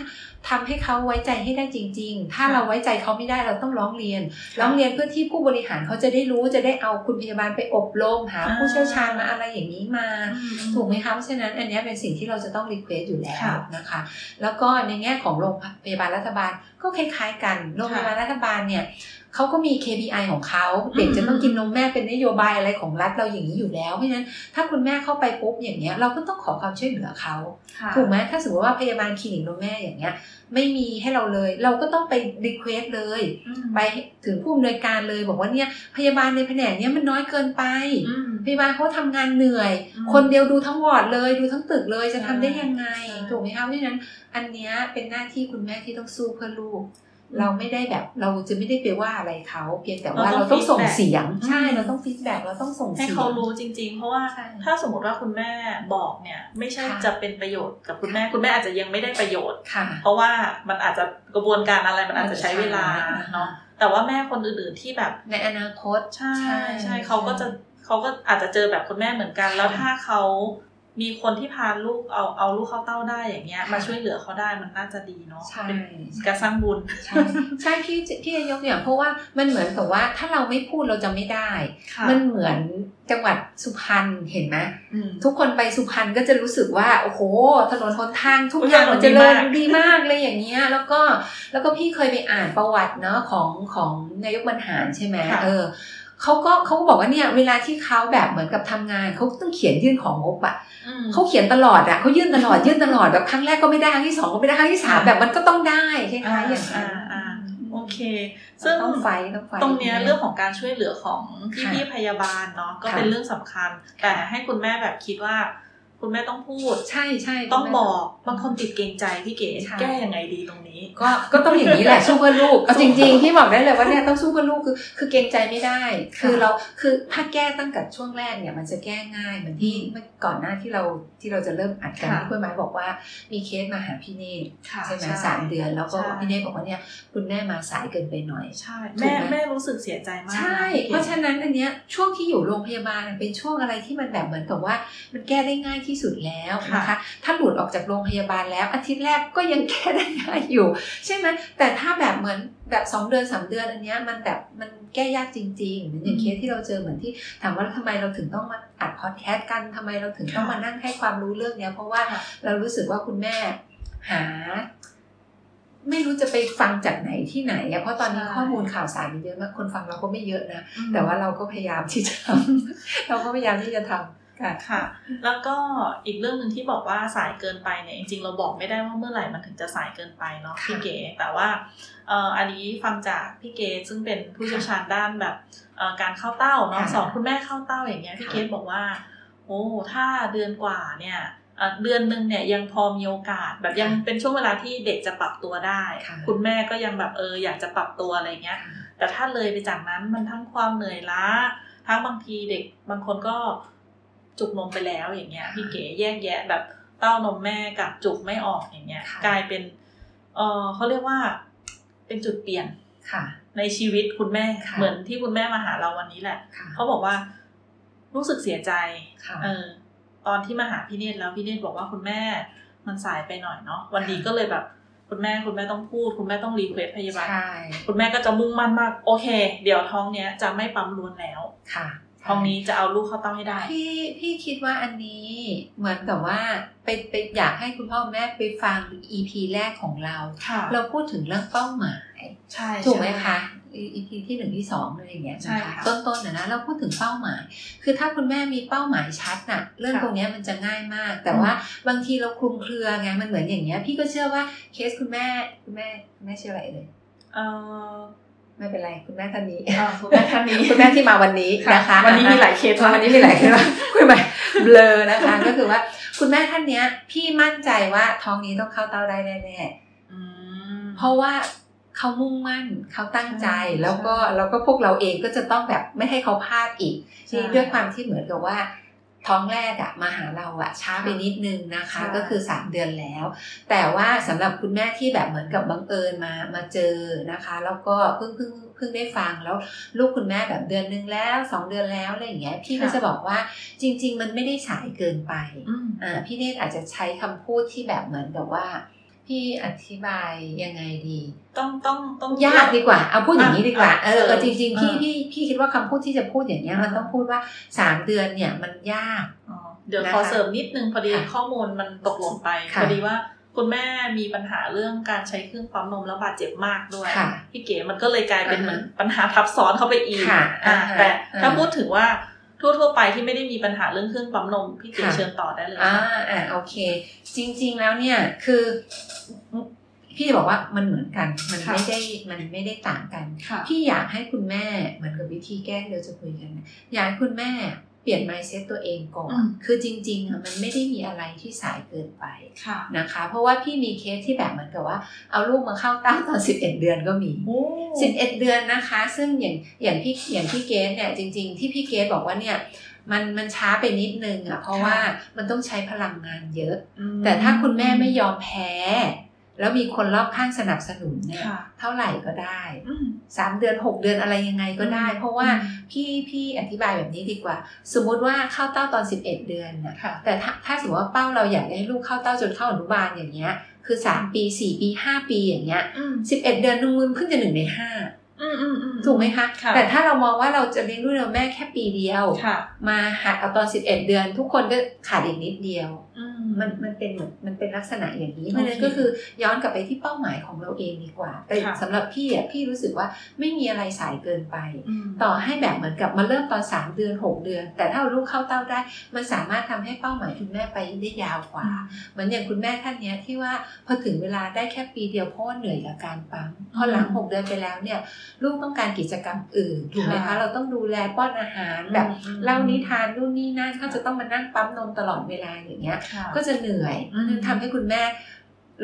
S2: ทำให้เขาไว้ใจให้ได้จริง ๆ ถ้า
S1: ค่ะ
S2: เราไว้ใจเขาไม่ได้เราต้องร้องเรียน
S1: ค่ะ
S2: ร้องเรียนเพื่อที่ผู้บริหารเขาจะได้รู้จะได้เอาคุณพยาบาลไปอบรมหา
S1: อ่า
S2: ผู้เชี่ยวชาญมาอะไรอย่างนี้มา
S1: อืม
S2: ถูกไหมคะเพราะฉะนั้นอันเนี้ยเป็นสิ่งที่เราจะต้องรีเควสอยู่แล้ว
S1: ค่ะ
S2: นะคะ แล้วก็ในแง่ของโรงพยาบาลรัฐบาลก็คล้าย ๆ กันโรงพยาบาลรัฐบาลเนี่ยเขาก็มี KPI ของเขาเด็กจะต้องกินนมแม่เป็นนโยบายอะไรของรัฐเราอย่างนี้อยู่แล้วเพราะฉะนั้นถ้าคุณแม่เข้าไปปุ๊บอย่างเงี้ยเราก็ต้องขอความช่วยเหลือเขา
S1: ค่ะ
S2: ถูกไหมถ้าสมมติว่าพยาบาลคลินิกนมแม่อย่างเงี้ย ไม่มีให้เราเลย เราก็ต้องไป request เลย
S1: อืม
S2: ไปถึงผู้อำนวยการเลยบอกว่าเนี่ยพยาบาลในแผนกเนี้ยมันน้อยเกินไป
S1: อืม
S2: พยาบาลเขาทำงานเหนื่อย
S1: อืม
S2: คนเดียวดูทั้งวอร์ดเลยดูทั้งตึกเลยจะทำได้
S1: ใช่
S2: ยังไง
S1: ใช่
S2: ถูกไหมคะเพราะฉะนั้นอันเนี้ยเป็นหน้าที่คุณแม่ที่ต้องสู้เพื่อลูก เราไม่ได้แบบเราจะไม่ได้ไปว่าอะไรเขาเพียงแต่ว่า
S1: เรา
S2: เรา
S1: ต้อ
S2: องงส่ง
S1: feedback
S2: เสียง ใช่
S1: อืม
S2: เราต้อง feedback เราต้องส่ง
S1: ให้
S2: เสียง
S1: เขารู้จริง ๆ เพราะว่า
S2: ใช่
S1: ถ้าสมมติว่าคุณแม่บอกเนี่ยไม่ใช่
S2: ค่ะ
S1: จะเป็นประโยชน์กับคุณแม่คุณแม่อาจจะยังไม่ได้ประโยชน์
S2: ค่ะ
S1: เพราะว่ามันอาจจะกระบวนการอะไรมันอาจจะใช้เวลา
S2: ใช่
S1: เนาะแต่ว่าแม่คนอื่นๆที่แบบ
S2: ในอนาคต
S1: ใช่ใช่เขาก็จะเขาก็อาจจะเจอแบบคุณแม่เหมือนกัน
S2: ค่ะ
S1: แล้วถ้าเขา มีคนที่พาลูกเอาเอาลูกเข้าเต้าได้อย่างเงี้ย
S2: ค่ะ
S1: มาช่วยเหลือเขาได้มันน่าจะดีเนาะ
S2: ใช่
S1: เป็นการสร้างบุญ
S2: ใช่ใช่พี่พี่จะยกตัวอย่างเพราะว่ามันเหมือนกับว่าถ้าเราไม่พูดเราจะไม่ได้
S1: ค่ะ
S2: มันเหมือนจังหวัดสุพรรณเห็นไหม
S1: อืม
S2: ทุกคนไปสุพรรณก็จะรู้สึกว่า โอ้โห ถนนหนทางทุก
S1: ทุก
S2: อ
S1: อย่าง
S2: ย่างมัน
S1: ดี
S2: เจริญ
S1: มาก
S2: ดีมากเลยอย่างเงี้ย แล้วก็แล้วก็พี่เคยไปอ่านประวัติเนาะของของนายกบรรหารใช่ไหม
S1: ค่ะ
S2: เออ เขาก็เขาก็บอกว่าเนี่ยเวลาที่เขาแบบเหมือนกับทำงานเขาต้องเขียนยื่นของงบอะ
S1: อืม
S2: เขาเขียนตลอดอะเขายื่นตลอดยื่นตลอดแบบครั้งแรกก็ไม่ได้ครั้งที่สองก็ไม่ได้ครั้งที่สาม
S1: อ่า
S2: แบบมันก็ต้องได้คล้ายๆอย่างนั้น
S1: อ่าอ่าโอเคซึ่ง
S2: ต้องไฟต้องไฟ
S1: ตรงเนี้ยเรื่องของการช่วยเหลือของพี่
S2: ค่ะ
S1: พี่พยาบาลเนาะก็
S2: ค่ะ
S1: เป็นเรื่องสำคัญ แต่ให้คุณแม่แบบคิดว่า คุณแม่ต้องพูด
S2: ใช่ใช่
S1: ต้องบอกบางคนติดเกรงใจพี่เก๋
S2: ใช่
S1: แก้ยังไงดีตรงนี้
S2: ก็ก็ต้องอย่างนี้แหละสู้เพื่อลูกเอาจริงๆพี่บอกได้เลยว่าเนี่ยต้องสู้เพื่อลูกคือคือเกรงใจไม่ได้ คือเราคือถ้าแก้ตั้งแต่ช่วงแรกเนี่ยมันจะแก้ง่ายเหมือนที่เมื่อก่อนหน้าที่เราที่เราจะเริ่มอัดกัน
S1: ค่ะ
S2: ที่คุณไม้บอกว่ามีเคสมาหาพี่เนต
S1: ค่ะ
S2: ใช่ไหมสามเดือน แล้วก็
S1: ใช่
S2: พี่เนตบอกว่าเนี่ยคุณแม่มาสายเกินไปหน่อย
S1: ใช่
S2: ถูก
S1: แม่
S2: ไหม
S1: แม่รู้สึกเสียใจมาก
S2: ใช่
S1: นพี่ก๋
S2: เพราะฉะนั้นอันเนี้ยช่วงที่อยู่โรงพยาบาลมันเป็นช่วงอะไรที่มันแบบเหมือนกับว่า มันแก้ได้ง่ายที่สุดแล้วนะคะ ถ้าหลุดออกจากโรงพยาบาลแล้ว อาทิตย์แรกก็ยังแก้ได้ง่ายอยู่ ใช่ไหมแต่ถ้าแบบเหมือนแบบสองเดือนสามเดือนอันเนี้ยมันแบบมันแก้ยากจริงๆเหมือนอย่างเคสที่เราเจอเหมือนที่ถามว่าทำไมเราถึงต้องมาอัดพอดแคสต์กันทำไมเราถึงต้องมานั่งให้ความรู้เรื่องเนี้ย เพราะว่า
S1: ค่ะ
S2: เรารู้สึกว่าคุณแม่หาไม่รู้จะไปฟังจากไหนที่ไหนอะเพราะตอนนี้
S1: ใช่
S2: ข้อมูลข่าวสารมันเยอะมากคนฟังเราก็ไม่เยอะนะ
S1: อืม
S2: แต่ว่าเราก็พยายามที่จะทำเราก็พยายามที่จะทำ ค่ะ
S1: ค่ะ แล้วก็อีกเรื่องหนึ่งที่บอกว่าสายเกินไปเนี่ยจริงๆเราบอกไม่ได้ว่าเมื่อไหร่มันถึงจะสายเกินไปเนาะ
S2: ค่ะ
S1: พี่เก๋แต่ว่าเอ่ออันนี้ฟังจากพี่เก๋ซึ่งเป็นผู้เชี่ยวชาญด้านแบบเอ่อการเข้าเต้าเนาะ
S2: ค่ะ
S1: สอนคุณแม่เข้าเต้าอย่างเงี้ยพี่
S2: ค่ะ
S1: เก๋บอกว่า โอ้ถ้าเดือนกว่าเนี่ยเอ่อเดือนหนึ่งเนี่ยยังพอมีโอกาสแบบยังเป็นช่วงเวลาที่เด็กจะปรับตัวได้
S2: ค่ะ
S1: คุณแม่ก็ยังแบบเอออยากจะปรับตัวอะไรเงี้ย แต่ถ้าเลยไปจากนั้นมันทั้งความเหนื่อยล้า ทั้งบางทีเด็กบางคนก็ จุกนมไปแล้วอย่างเงี้ยพี่เก๋แยกแยะแบบเต้านมแม่กับจุกไม่ออกอย่างเงี้ย
S2: ค่ะ
S1: กลายเป็นเออเขาเรียกว่าเป็นจุดเปลี่ยน
S2: ค่ะ
S1: ในชีวิตคุณแม่
S2: ค่ะ
S1: เหมือนที่คุณแม่มาหาเราวันนี้แหละ
S2: ค่ะ
S1: เขาบอกว่ารู้สึกเสียใจ
S2: ค่ะ
S1: เออตอนที่มาหาพี่เนตรแล้วพี่เนตรบอกว่าคุณแม่มันสายไปหน่อยเนาะวันนี้ก็เลยแบบคุณแม่คุณแม่ต้องพูด คุณแม่ต้อง request พยาบาล
S2: ใช่
S1: คุณแม่ก็จะมุ่งมั่นมาก โอเค เดี๋ยวท้องเนี้ยจะไม่ปั๊มล้วนแล้ว
S2: ค่ะ
S1: ท้องนี้จะเอาลูกเข้าเต้าให้ได้
S2: พี่พี่คิดว่าอันนี้เหมือนกับว่าไปไปอยากให้คุณพ่อคุณแม่ไปฟัง EP แรกของเรา
S1: ค่ะ
S2: เราพูดถึงเรื่องเป้าหมาย
S1: ใช่
S2: ถูกไหมคะ EP ที่หนึ่งที่สองอะไรอย่างเงี้ย
S1: ใช่
S2: นะคะ
S1: ค่ะ
S2: ต้นๆนะนะเราพูดถึงเป้าหมาย คือถ้าคุณแม่มีเป้าหมายชัดน่ะ เรื่อง
S1: ค่ะ
S2: ตรงเนี้ยมันจะง่ายมาก แต่
S1: อืม
S2: ว่าบางทีเราคลุมเครือไงมันเหมือนอย่างเงี้ย พี่ก็เชื่อว่าเคสคุณแม่คุณแม่คุณแม่ชื่ออะไรเลย
S1: เออ
S2: ไม่เป็นไรคุณแม่ท่านนี้
S1: อ่าคุณแม่ท่านนี้
S2: คุณแม่ที่มาวันนี้นะคะ
S1: วันนี้มีหลายเคสมาก
S2: วันนี้มีหลายเคสมากคุณแม่เบลอนะคะ ก็คือว่าคุณแม่ท่านเนี้ย พี่มั่นใจว่าท้องนี้ต้องเข้าเต้าได้แน่
S1: อืม
S2: ๆเพราะว่าเขามุ่งมั่นเขาตั้งใจ
S1: ใช่
S2: แล้วก็
S1: ใช่
S2: แล้วก็พวกเราเองก็จะต้องแบบไม่ให้เขาพลาดอีก
S1: ใช่
S2: ที่ด้วยความที่เหมือนกับว่า ท้องแรกอะมาหาเราอะช้าไปนิดนึงนะคะ
S1: ค่ะ
S2: ก็คือ 3 เดือนแล้ว แต่ว่าสำหรับคุณแม่ที่แบบเหมือนกับบังเอิญมามาเจอนะคะ แล้วก็เพิ่งเพิ่งเพิ่งได้ฟังแล้วลูกคุณแม่แบบเดือนนึงแล้วสองเดือนแล้วอะไรอย่างเงี้ยพี่ก็
S1: ค่ะ
S2: จะบอกว่าจริง ๆ มันไม่ได้สายเกินไป
S1: อืม
S2: อ่าพี่เนตรอาจจะใช้คำพูดที่แบบเหมือนกับว่า พี่อธิบายยังไงดี
S1: ต้องต้องต้อง
S2: ยากดีกว่า เอาพูดอย่างนี้ดีกว่า
S1: อะ
S2: เออเออ
S1: เออ
S2: จริงๆพี่
S1: อ่า
S2: พี่พี่คิดว่าคำพูดที่จะพูดอย่างเงี้ยมันต้องพูดว่าสามเดือนเนี่ยมันยาก
S1: อ๋อเดี๋ยว
S2: นะคะ
S1: ขอเสริมนิดนึงพอดี
S2: ค่ะ
S1: ข้อมูลมันตกหล่นไป
S2: ค่ะ
S1: พอดีว่าคุณแม่มีปัญหาเรื่องการใช้เครื่องปั๊มนมแล้วบาดเจ็บมากด้วย
S2: ค่ะ
S1: พี่เก๋มันก็เลยกลายเป็น
S2: อ่าฮะ
S1: เหมือนปัญหาทับซ้อนเข้าไปอีก
S2: ค่ะ
S1: อ่า
S2: อ่าฮะ
S1: แต่ถ้า
S2: อ่า
S1: พูดถึงว่า ทั่วๆไปที่ไม่ได้มีปัญหาเรื่องเครื่องปั๊มนมพี่เก๋
S2: ค่ะ
S1: เชิญต่อได้เลย
S2: อ่า
S1: ค่ะ
S2: อ่าโอเค จริง ๆ แล้วเนี่ยคือพี่จะบอกว่ามันเหมือนกัน มัน
S1: ค่ะ
S2: ไม่ได้ มันไม่ได้ต่างกัน
S1: ค่ะ
S2: พี่อยากให้คุณแม่เหมือนกับวิธีแก้ที่เราจะคุยกันนะอยากให้คุณแม่เปลี่ยน mindset ตัวเองก่อน
S1: อืม
S2: คือจริงๆอะมันไม่ได้มีอะไรที่สายเกินไป
S1: ค่ะ
S2: นะคะ เพราะว่าพี่มีเคสที่แบบเหมือนกับว่า เอาลูกมาเข้าเต้าตอน 11 เดือนก็มี
S1: โอ้
S2: 11 เดือนนะคะ ซึ่งอย่างอย่างพี่อย่างพี่เก๋เนี่ยจริง ๆ ที่พี่เก๋บอกว่าเนี่ยมันมันช้าไปนิดนึงอะเพราะว่ามันต้องใช้พลังงานเยอะ
S1: อืม
S2: แต่ถ้าคุณแม่ไม่ยอมแพ้ แล้วมีคนรอบข้างสนับสนุนเนี่ย
S1: ค่ะ
S2: เท่าไหร่ก็ได้
S1: อืม
S2: สามเดือนหกเดือนอะไรยังไงก็ได้
S1: อืม
S2: เพราะว่า
S1: อืม
S2: พี่พี่อธิบายแบบนี้ดีกว่า สมมุติว่าเข้าเต้าตอน11เดือนน่ะ
S1: ค่ะ
S2: แต่ถ้าถ้าสมมติว่าเป้าเราอยากให้ลูกเข้าเต้าจนเข้าอนุบาลอย่างเงี้ย คือ3ปี4ปี5ปีอย่างเงี้ย
S1: อืม
S2: 11เดือนนุ่งมือเพิ่งจะหนึ่งในห้า
S1: อืมอืมอืม
S2: ถูกไหมคะ
S1: ค่ะ
S2: แต่ถ้าเรามองว่าเราจะเลี้ยงลูกเราแม่แค่ปีเดียว
S1: ค่ะ
S2: มาหัดเอาตอน11เดือน ทุกคนก็ขาดอีกนิดเดียว
S1: อื
S2: มันมันเป็นเหมือนมันเป็นลักษณะอย่างนี้เพราะฉะนั้น
S1: โอเค
S2: ก็คือย้อนกลับไปที่เป้าหมายของเราเองดีกว่า แต่
S1: ค่ะ
S2: สำหรับพี่อะพี่รู้สึกว่าไม่มีอะไรสายเกินไป
S1: ม
S2: ต่อให้แบบเหมือนกับมาเริ่มตอน 3 เดือน 6 เดือน แต่ถ้าเอาลูกเข้าเต้าได้ มันสามารถทำให้เป้าหมายคุณแม่ไปได้ยาวกว่าเหมือนอย่างคุณแม่ท่านเนี้ยที่ว่าพอถึงเวลาได้แค่ปีเดียวเพราะว่าเหนื่อยกับการปั๊มพอหลัง 6 เดือนไปแล้วเนี่ยลูกต้องการกิจกรรมอื่นถูกไหมคะ
S1: ค่ะ
S2: เราต้องดูแลป้อนอาหารแบบ
S1: อืม
S2: เล่านิทานนู่นนี่นั่นเขาจะต้องมานั่งปั๊มนมตลอดเวลาอย่างเงี้ย
S1: ค่ะ
S2: ก็จะเหนื่อย
S1: อืม
S2: ทำให้คุณแม่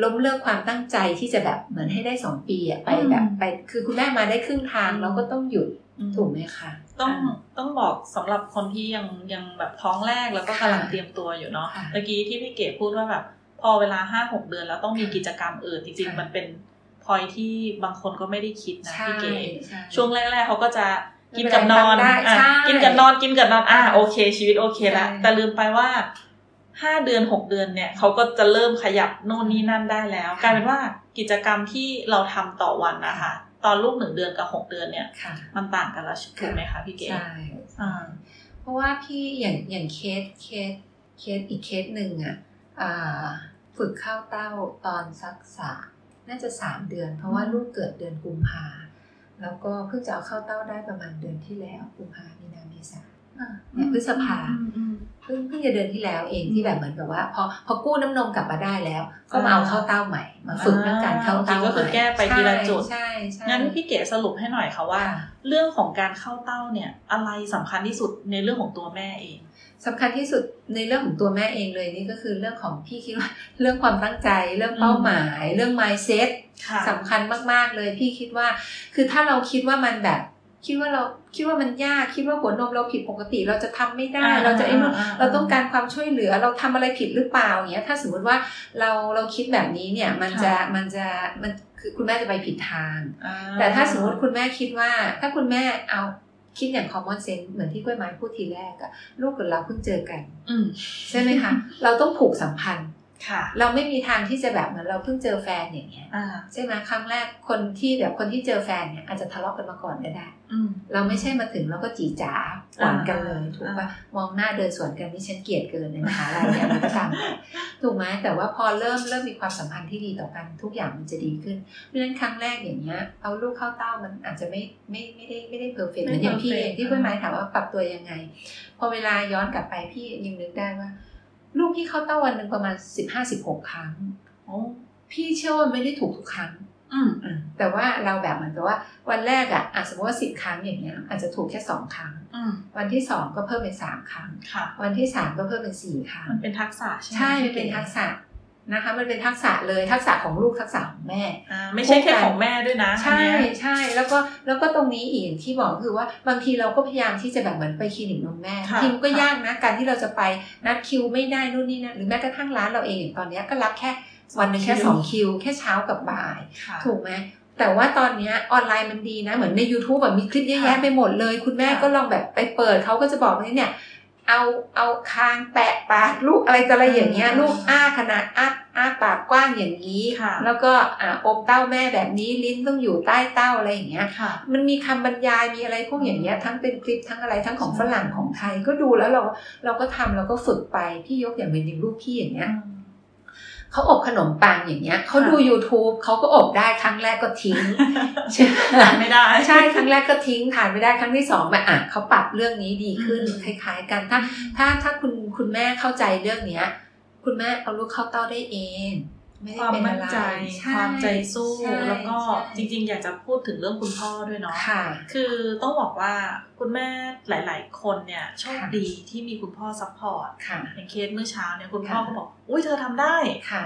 S2: ล้มเลิกความตั้งใจที่จะแบบเหมือนให้ได้สองปีอะไป
S1: อืม
S2: แบบไป คือคุณแม่มาได้ครึ่งทาง
S1: อืม
S2: เราก็ต้องหยุด
S1: อืม
S2: ถูกไหมคะ
S1: ต้อง
S2: อ่า
S1: ต้องบอกสำหรับคนที่ยังยังแบบท้องแรกแล้วก็
S2: ค่ะ
S1: กำลังเตรียมตัวอยู่เนาะ
S2: ค่ะ
S1: เมื่อกี้ที่พี่เก๋พูดว่าแบบพอเวลาห้าหกเดือนแล้วต้องมีกิจกรรมอื่นจริง
S2: ค่ะ
S1: ๆมันเป็นพอยที่บางคนก็ไม่ได้คิดนะ
S2: ใช่
S1: พี่เก๋
S2: ใช่
S1: ช่วงแรกๆเขาก็จะกิน
S2: ไม่เป็
S1: กับ
S2: นไร
S1: นอน
S2: ทำได้
S1: อะ
S2: ใช่
S1: กินกับนอนกินกับนอนอะโอเค ชีวิตโอเคละ
S2: ใช่
S1: แต่ลืมไปว่า ห้าเดือนหกเดือนเนี่ยเขาก็จะเริ่มขยับโน่นนี่นั่นได้แล้ว กลายเป็นว่ากิจกรรมที่เราทำต่อวันนะคะตอนลูกหนึ่งเดือนกับหกเดือนเนี่ย
S2: ค่ะ
S1: มันต่างกันแล้วถูกไหมคะพี่เก๋
S2: ใช่
S1: อ่า
S2: เพราะว่าพี่อย่างอย่างเคสเคสเคสอีกเคสหนึ่งอะอ่าฝึกเข้าเต้าตอนสักสามน่าจะสามเดือน เพราะว่า
S1: อืม
S2: ลูกเกิดเดือนกุมภาแล้วก็เพิ่งจะเอาเข้าเต้าได้ประมาณเดือนที่แล้วกุมภามีนาเมษาเนี่ยพฤษภา
S1: อืมอืม
S2: เพิ่งเพิ่งจะเดือนที่แล้วเองที่
S1: อืม
S2: แบบเหมือนกับว่า พอพอกู้น้ำนมกลับมาได้แล้ว ก็มาเอาเข้าเต้าใหม่ มาฝึกเรื่องการเข้าเต้า
S1: ก็
S2: ให
S1: คือ
S2: ม่
S1: แก้ไปทีละจุด
S2: ใช่ใช่
S1: งั้นพี่เก๋สรุปให้หน่อยค่ะว่า
S2: ค่ะ
S1: เรื่องของการเข้าเต้าเนี่ย อะไรสำคัญที่สุดในเรื่องของตัวแม่เอง
S2: สำคัญที่สุดในเรื่องของตัวแม่เองเลยนี่ก็คือเรื่องของพี่คิดว่าเรื่องความตั้งใจ เรื่องเป้าหมาย เรื่อง mindset
S1: ค่ะ
S2: สำคัญมาก ๆ เลยพี่คิดว่า คือถ้าเราคิดว่ามันแบบ คิดว่าเราคิดว่ามันยากคิดว่าหัวนมเราผิดปกติ เราจะทำไม่ได้
S1: อ่า
S2: เราจะไอ้นู่น
S1: อ่า
S2: เราต้องการความช่วยเหลือเราทำอะไรผิดหรือเปล่าอย่างเงี้ยถ้าสมมติว่าเราเราคิดแบบนี้เนี่ยมันจะมันจะมันคือคุณแม่จะไปผิดทาง
S1: อ่
S2: แต่ถ้าสมมติคุณแม่คิดว่า ถ้าคุณแม่เอาคิดอย่าง common sense เหมือนที่กล้วยไม้พูดทีแรกอะลูกกับเราเพิ่งเจอกัน
S1: อืม
S2: ใช่ไหมคะ เราต้องผูกสัมพันธ์
S1: ค่ะ
S2: เราไม่มีทางที่จะแบบเหมือนเราเพิ่งเจอแฟนอย่างเงี้ย
S1: อ่า
S2: ใช่ไหมครั้งแรกคนที่แบบคนที่เจอแฟนเนี่ยอาจจะทะเลาะกันมาก่อนก็ได้
S1: อืม
S2: เราไม่ใช่มาถึงแล้วก็จีจ๋าหวานกันเลย
S1: อ่า
S2: ถูกปะมองหน้าเดินสวนกันนี่ฉันเกลียดเกินในมหาลัยเนี่ยมันก็ตามไปถูกไหมแต่ว่าพอเริ่มเริ่มมีความสัมพันธ์ที่ดีต่อกันทุกอย่างมันจะดีขึ้นเพราะฉะนั้นครั้งแรกอย่างเงี้ยเอาลูกเข้าเต้ามันอาจจะไม่ไม่ไม่ได้ไม่ได้ perfect เหมือนอย่างพี่เองที่กล้วยไม้ถามว่าปรับตัวยังไง พอเวลาย้อนกลับไปพี่ยังนึกได้ว่า ลูกพี่เข้าเต้าวันหนึ่งประมาณสิบห้าสิบหกครั้ง
S1: โอ้
S2: พี่เชื่อว่าไม่ได้ถูกทุกครั้ง
S1: อืม
S2: แต่ว่าเราแบบเหมือนกับว่า วันแรกอะอะสมมติว่าสิบครั้งอย่างเงี้ย อาจจะถูกแค่สองครั้ง
S1: อืม
S2: วันที่สองก็เพิ่มเป็นสามครั้ง
S1: ค่ะ
S2: วันที่สามก็เพิ่มเป็นสี่ครั้ง
S1: มันเป็นทักษะใช่ไหม
S2: ใช่มันเป็นทักษะ นะคะ มันเป็นทักษะเลยทักษะของลูกทักษะของแม่
S1: อ่าไม่ใช่แค่ของแม่ด้วยนะ
S2: ใช่
S1: อันเนี้ย
S2: ใช่แล้วก็แล้วก็ตรงนี้อีกอย่างที่บอกคือว่าบางทีเราก็พยายามที่จะแบบเหมือนไปคลินิกนมแม่
S1: ค่ะ
S2: ทีมนก็
S1: ค่ะ
S2: ยากนะการที่เราจะไปนัดคิวไม่ได้นู่นนี่นั่นหรือแม้กระทั่งร้านเราเองอย่างตอนเนี้ยก็รับแค่วันหนึงแค่สองคิว แค่เช้ากับบ่าย
S1: ค่ะ
S2: ถูกไหมแต่ว่าตอนเนี้ยออนไลน์มันดีนะ เหมือนใน YouTube แบบมีคลิปเยอะแยะ
S1: ค่ะ
S2: ไปหมดเลย คุณแม่
S1: ค่ะ
S2: ก็ลองแบบไปเปิดเขาก็จะบอกว่าเนี่ย เอาเอาคางแปะปากลูกอะไรต่ออะไรอย่างเงี้ย
S1: อืม
S2: ลูกอ้าขนาดอ้าอ้าปากกว้างอย่างนี้
S1: ค่ะ
S2: แล้วก็อ่าอมเต้าแม่แบบนี้ลิ้นต้องอยู่ใต้เต้าอะไรอย่างเงี้ย
S1: ค่ะ
S2: มันมีคำบรรยายมีอะไรพวกอย่างเงี้ย ทั้งเป็นคลิปทั้งอะไรทั้งของฝรั่งของไทยก็ดูแล้วเราเราก็ทำเราก็ฝึกไปพี่ยกอย่างเป็นอย่างลูกพี่อย่างเงี้ย เขาอบขนมปังอย่างเงี้ยเขาดู YouTube เขาก็อบได้ครั้งแรกก็ทิ้งใช่ไหม
S1: ทานไม่ได้
S2: ใช่ครั้งแรกก็ทิ้งทานไม่ได้ครั้งที่สองมาอะเขาปรับเรื่องนี้ดีขึ้น
S1: อืม
S2: คล้าย ๆ กันถ้าถ้าถ้าคุณคุณแม่เข้าใจเรื่องเนี้ย คุณแม่เอาลูกเข้าเต้าได้เองไม่ได้
S1: ความ
S2: เป็น
S1: มั่
S2: อะ
S1: น
S2: ไร
S1: ใจ
S2: ช่
S1: ความใจสู้
S2: ใช่
S1: แล้วก็
S2: ใช่
S1: จริงๆ อยากจะพูดถึงเรื่องคุณพ่อด้วยเนาะ
S2: ค่ะ
S1: คือต้องบอกว่าคุณแม่หลาย ๆ คนเนี่ยโชค
S2: ค่ะ
S1: ดีที่มีคุณพ่อ support
S2: ค่ะ
S1: อย่างเคสเมื่อเช้าเนี่ยคุณพ่อ
S2: ค่ะ
S1: ก็บอก อุ้ยเธอทำได้
S2: ค่ะ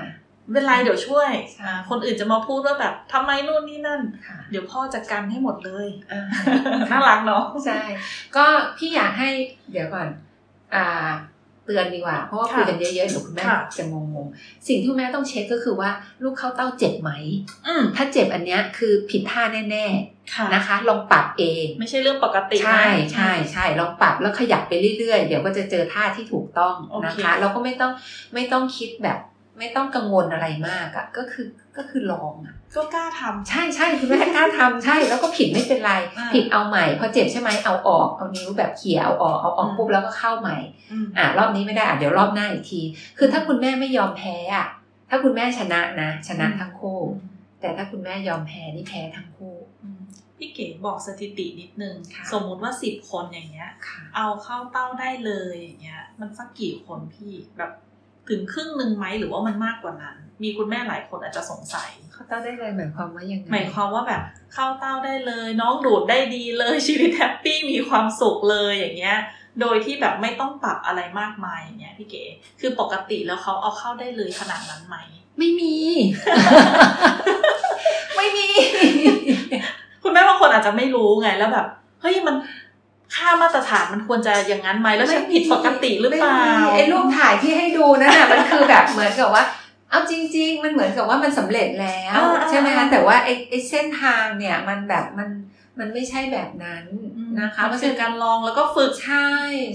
S1: ไม่เป็นไรเดี๋ยวช่วย
S2: ใช่
S1: อ่าคนอื่นจะมาพูดว่าแบบทำไมนู่นนี่นั่น
S2: ค่ะ
S1: เดี๋ยวพ่อจะกันให้หมดเลย
S2: อ่า
S1: น่ารักเนาะ
S2: ใช่ ก็พี่อยากให้เดี๋ยวก่อน อ่า เตือนดีกว่า เพราะว่า
S1: ค่ะ
S2: คุยกันเยอะๆเดี๋ยวคุณแม่
S1: ค่ะ
S2: จะงงๆ สิ่งที่คุณแม่ต้องเช็คก็คือว่าลูกเข้าเต้าเจ็บไหม
S1: อืม
S2: ถ้าเจ็บอันเนี้ยคือผิดท่าแน่
S1: ค่ะ
S2: ๆนะคะ ลองปรับเอง
S1: ไม่ใช่เรื่องปกตินะ
S2: ใช่ใช่ใช่ลองปรับแล้วขยับไปเรื่อยๆ เดี๋ยวก็จะเจอท่าที่ถูกต้อง
S1: โอเค
S2: นะคะเราก็ไม่ต้องไม่ต้องคิดแบบ ไม่ต้องกังวลอะไรมากอะก็คือก็คือลองอะ
S1: ก็กล้าทำ
S2: ใช่ใช่คุณแม่กล้าทำใช่แล้วก็ผิดไม่เป็นไร
S1: อ่า
S2: ผิดเอาใหม่พอเจ็บใช่ไหมเอาออกเอานิ้วแบบเขี่ยเอาออกเอาออก
S1: อืม
S2: ปุ๊บแล้วก็เข้าใหม่
S1: อืม
S2: อ่ารอบนี้ไม่ได้อะเดี๋ยวรอบหน้าอีกที คือถ้าคุณแม่ไม่ยอมแพ้อะถ้าคุณแม่ชนะนะ ชนะทั้งคู่ แต่ถ้าคุณแม่ยอมแพ้นี่แพ้ทั้งคู่
S1: อืมพี่เก๋บอกสถิตินิดนึง
S2: ค่ะ
S1: สมมุติว่าสิบคนอย่างเงี้ย
S2: ค่ะ
S1: เอาเข้าเต้าได้เลยอย่างเงี้ย มันสักกี่คนพี่แบบถึงครึ่งหนึ่งไหมหรือว่ามันมากกว่านั้น มีคุณแม่หลายคนอาจจะสงสัย
S2: เข้าเต้าได้เลยหมายความว่ายังไง
S1: หมายความว่าแบบเข้าเต้าได้เลย น้องดูดได้ดีเลยชีวิต happy มีความสุขเลยอย่างเงี้ย โดยที่แบบไม่ต้องปรับอะไรมากมายอย่างเงี้ยพี่เก๋คือปกติแล้วเขาเอาเข้าได้เลยขนาดนั้นไหม
S2: ไม่มี ไม่มี
S1: คุณแม่บางคนอาจจะไม่รู้ไงแล้วแบบเฮ้ยมันค่ามาตรฐานมันควรจะอย่างนั้นไหมแล้วฉันผิดปกติหรือเปล่า
S2: ไม่มีไอ้รูปถ่ายที่ให้ดูนั่นน่ะมันคือแบบเหมือนกับว่า เอาจริง ๆ มันเหมือนกับว่ามันสำเร็จแล้ว
S1: อ่าๆ
S2: ใช่ไหมคะแต่ว่าไอ้ไอ้เส้นทางเนี่ยมันแบบมันมันไม่ใช่แบบนั้นนะคะ
S1: มัน
S2: เพราะ
S1: เป็
S2: ฉะ
S1: น
S2: นั้น
S1: การลองแล้วก็ฝึก
S2: ใช่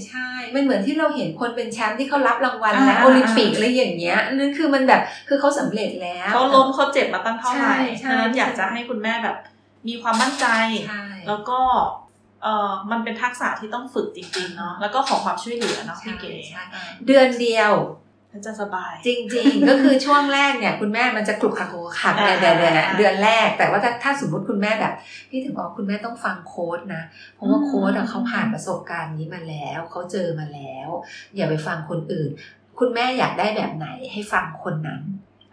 S2: ใช่มันเหมือนที่เราเห็นคนเป็นแชมป์ที่เขารับรางวัล
S1: อ่า
S2: นะ
S1: อ่า
S2: โอลิมปิกอะไรอย่างเงี้ยนั่นคือมันแบบคือเขาสำเร็จแล้ว
S1: เขาล้มเขาเจ็บมาตั้งเท่าไหร่
S2: ใช่ใช่
S1: ฉะนั้นอยากจะให้คุณแม่แบบมีความมั่นใจ
S2: ใช่
S1: แล้วก็เออมันเป็นทักษะที่ต้องฝึกจริงๆเนาะแล้วก็ขอความช่วยเหลือเนาะพี่เก๋
S2: ใช่
S1: อ่า
S2: เดือนเดียว
S1: แล้วจะสบาย
S2: จริง ๆ ก็คือช่วงแรกเนี่ยคุณแม่มันจะกลุกขักกลุกขักเนี่ย
S1: อ่า
S2: เดือนเดือน
S1: อ่า
S2: เดือนแรก แต่ว่าถ้าถ้าสมมุติคุณแม่แบบพี่ถึงบอกคุณแม่ต้องฟังโค้ดนะเพราะว่า
S1: อืม
S2: โค้ดอะเขาผ่านประสบการณ์นี้มาแล้วเขาเจอมาแล้ว อย่าไปฟังคนอื่น คุณแม่อยากได้แบบไหนให้ฟังคนนั้น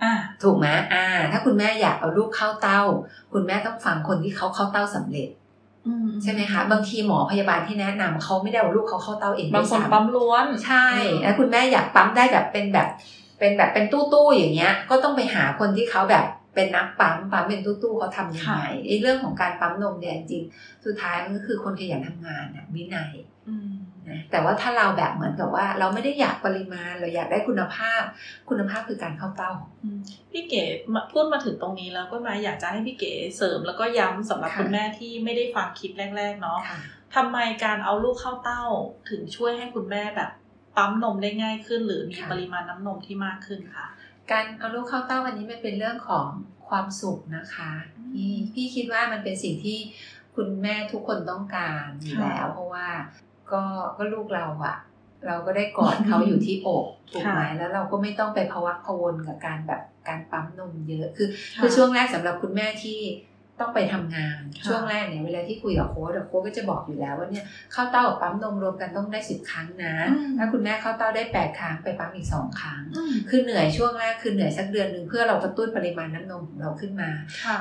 S1: อ่า
S2: ถูกไหมอ่า ถ้าคุณแม่อยากเอาลูกเข้าเต้า คุณแม่ต้องฟังคนที่เขาเข้าเต้าสำเร็จ
S1: อืม
S2: ใช่ไหมคะ บางทีหมอพยาบาลที่แนะนำเขาไม่ได้เอาลูกเขาเข้าเต้าเอง
S1: บางคน
S2: ด้วยซ้ำ
S1: ปั๊มล้วน
S2: ใช่แล้วคุณแม่อยากปั๊มได้แบบเป็นแบบ เป็นแบบเป็นตู้ตู้ๆอย่างเงี้ย ก็ต้องไปหาคนที่เขาแบบ เป็นนักปั๊มปั๊มเป็นตู้ตู้ๆเขาทำยังไงไอ้เรื่องของการปั๊มนมเนี่ยจริงๆสุดท้ายมันก็คือคนขยันทำงานนะวินัย
S1: อืม
S2: นะแต่ว่าถ้าเราแบบเหมือนกับว่า เราไม่ได้อยากปริมาณเราอยากได้คุณภาพ คุณภาพคือการเข้าเต้า
S1: อืมพี่เก๋มาพูดมาถึงตรงนี้แล้วก็มาอยากจะให้พี่เก๋เสริมแล้วก็ย้ำสำหรับ
S2: ค่ะ
S1: คุณแม่ที่ไม่ได้ฟังคลิปแรก ๆ เนาะ
S2: ค่ะ
S1: ทำไมการเอาลูกเข้าเต้าถึงช่วยให้คุณแม่แบบปั๊มนมได้ง่ายขึ้น หรือมี
S2: ค่ะ
S1: ปริมาณน้ำนมที่มากขึ้นค่ะ
S2: การเอาลูกเข้าเต้าอันนี้มันเป็นเรื่องของความสุขนะคะ
S1: อืม
S2: พี่พี่คิดว่ามันเป็นสิ่งที่คุณแม่ทุกคนต้องการอยู่
S1: ค่ะ
S2: แล้วเพราะว่าก็ก็ลูกเราอะเราก็ได้กอดเขาอยู่ที่อกถูกไหม
S1: ค่ะ
S2: แล้วเราก็ไม่ต้องไปพะวักพะวนกับการแบบการปั๊มนมเยอะคือ
S1: ค่ะ
S2: คือช่วงแรกสำหรับคุณแม่ที่ ต้องไปทำงานช่วงแรกเนี่ยเวลาที่คุยกับโค้ดโค้ดก็จะบอกอยู่แล้วว่าเนี่ยเข้าเต้ากับปั๊มนมรวมกันต้องได้สิบครั้งนะถ้าคุณแม่เข้าเต้าได้แปดครั้งไปปั๊มอีกสองครั้ง คือเหนื่อยช่วงแรกคือเหนื่อยสักเดือนหนึ่งเพื่อเรากระตุ้นปริมาณน้ำนมของเราขึ้นมา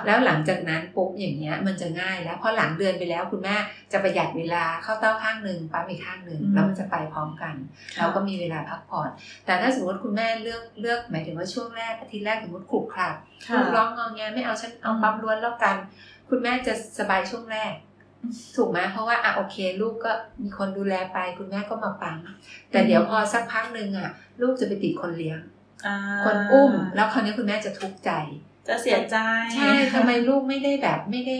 S2: แล้วหลังจากนั้นปุ๊บอย่างเงี้ยมันจะง่ายแล้วพอหลังเดือนไปแล้วคุณแม่จะประหยัดเวลาเข้าเต้าข้างหนึ่งปั๊มอีกข้างหนึ่งแล้วมันจะไปพร้อมกันเราก็มีเวลาพักผ่อน แต่ถ้าสมมติคุณแม่เลือกเลือกหมายถึงว่าช่วงแรกอาทิตย์แรกสมมติขลุกคลัก ลูกร้องงอแงไม่เอาฉันเอาปั๊มล้วนแล้วกัน คุณแม่จะสบายช่วงแรก ถูกไหมเพราะว่าอะโอเค ลูกก็มีคนดูแลไป คุณแม่ก็มาปั๊มแต่เดี๋ยวพอสักพักหนึ่งอะ ลูกจะไปติดคนเลี้ยงคนอุ้ม แล้วคราวนี้คุณแม่จะทุกข์ใจ
S1: จะเสียใจ
S2: ใช่ทำไมลูกไม่ได้แบบไม่ได้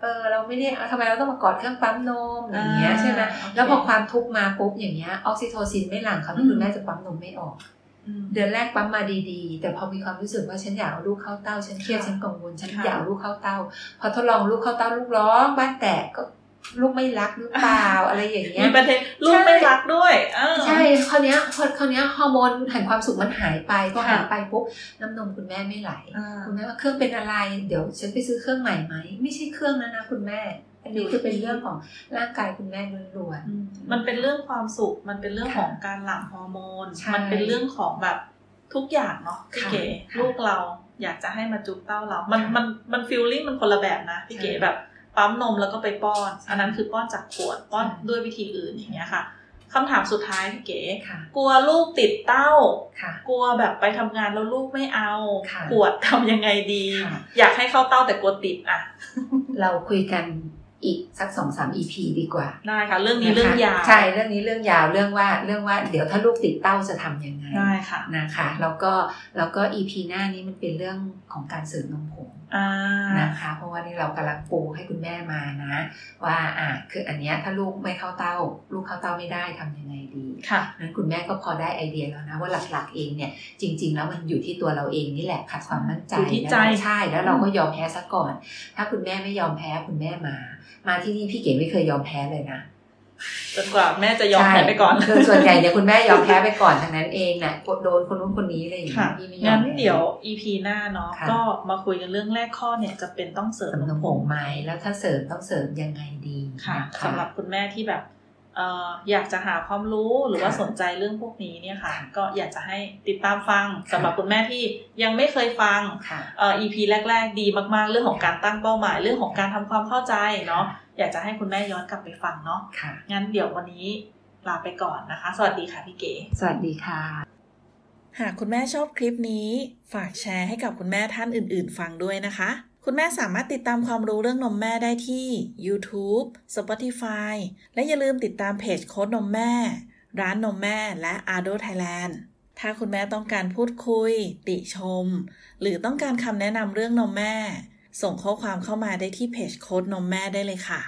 S2: เออเราไม่ได้ทำไมเราต้องมากอดเครื่องปั๊มนมอย่างเงี้ยใช่ไหมแล้วพอความทุกข์มาปุ๊บอย่างเงี้ยออกซิโทซินไม่หลั่งคราวนี้คุณแม่จะปั๊มนมไม่ออก เดือนแรกปั๊มมาดีๆ แต่พอมีความรู้สึกว่าฉันอยากเอาลูกเข้าเต้า ฉันเครียดฉันกังวลฉันอยากลูกเข้าเต้า พอทดลองลูกเข้าเต้าลูกร้องบ้านแตกก็ลูกไม่รักหรือเปล่าอะไรอย่างเงี้ย
S1: มีประเด็นลูกไม่รักด้วย
S2: ใช่คราวนี้พอคราวนี้ฮอร์โมนแห่งความสุขมันหายไปพอหายไปปุ๊บน้ำนมคุณแม่ไม่ไหลคุณแม่ว่าเครื่องเป็นอะไร เดี๋ยวฉันไปซื้อเครื่องใหม่ไหมไม่ใช่เครื่องนะนะคุณแม่ อันนี้คือเป็นเรื่องของร่างกายคุณแม่ล้วน
S1: ๆมันเป็นเรื่องความสุข มันเป็นเรื่องของการหลั่งฮอร์โมน มันเป็นเรื่องของแบบทุกอย่างเนาะพี่เก๋ลูกเราอยากจะให้มาจุ๊บเต้าเรา มันมันมัน feeling มันคนละแบบนะพี่เก๋แบบปั๊มนมแล้วก็ไปป้อน อันนั้นคือป้อนจากขวดป้อนด้วยวิธีอื่นอย่างเงี้ยค่ะคำถามสุดท้ายพี่เก๋กลัวลูกติดเต้ากลัวแบบไปทำงานแล้วลูกไม่เอาขวดทำยังไงดี อยากให้เข้าเต้าแต่กลัวติดอะ
S2: เราคุยกัน อีกสักสองสาม EP ดีกว่า
S1: ได้ค่ะ เรื่องนี้เรื่องยาว
S2: ใช่ เรื่องนี้เรื่องยาวเรื่องว่าเรื่องว่าเดี๋ยวถ้าลูกติดเต้าจะทำยังไง
S1: ได้ค่ะ
S2: นะคะ แล้วก็แล้วก็อีพีหน้านี้มันเป็นเรื่องของการเสริมนมผง นะคะ เพราะว่านี่เรากำลังปูให้คุณแม่มานะ ว่าอ่าคืออันนี้ถ้าลูกไม่เข้าเต้า ลูกเข้าเต้าไม่ได้ทํำยังไงดี
S1: ค่ะ
S2: นั้นคุณแม่ก็พอได้ไอเดียแล้วนะว่าหลักๆเองเนี่ยจริง ๆ แล้วมันอยู่ที่ตัวเราเองนี่แหละขาดความมั่นใจ
S1: ที่ใจ
S2: ใช่แล้วเราก็ยอมแพ้ซะก่อน ถ้าคุณแม่ไม่ยอมแพ้คุณแม่มา มาที่นี่พี่เก๋ไม่เคยยอมแพ้เลยนะ
S1: จนกว่าแม่จะยอมแพ้ไปก่อน
S2: คือส่วนใหญ่เนี่ยคุณแม่ยอมแพ้ไปก่อนทั้งนั้นเองนะกดโดนคนนู้นคนนี้อะไรอย่างเงี้ยพี่ไม่ยอมงั้
S1: นเดี๋ยว EP หน้าเนาะก็มาคุยกันเรื่องแรกข้อเนี่ยจะเป็นต้องเสริม
S2: นมผงไหมแล้วถ้าเสริมต้องเสริมยังไงดี
S1: ค่ะสำหรับคุณแม่ที่แบบอยากจะหาความรู้หรือว่าสนใจเรื่องพวกนี้เนี่ยค่ะ ก็อยากจะให้ติดตามฟังสำหรับคุณแม่ที่ยังไม่เคยฟัง EP แรก ๆ ดีมากๆ เรื่องของการตั้งเป้าหมาย เรื่องของการทำความเข้าใจเนาะ อยากจะให้คุณแม่ย้อนกลับไปฟังเนาะงั้นเดี๋ยววันนี้ลาไปก่อนนะคะ สวัสดีค่ะพี่เก๋
S2: สวัสดีค่ะ
S1: หากคุณแม่ชอบคลิปนี้ ฝากแชร์ให้กับคุณแม่ท่านอื่น ๆ ฟังด้วยนะคะ คุณแม่สามารถติดตามความรู้เรื่องนมแม่ได้ที่ YouTube, Spotify และอย่าลืมติดตามเพจโค้ดนมแม่ ร้านนมแม่และ Ardo Thailand ถ้าคุณแม่ต้องการพูดคุย ติชม หรือต้องการคำแนะนำเรื่องนมแม่ ส่งข้อความเข้ามาได้ที่เพจโค้ดนมแม่ได้เลยค่ะ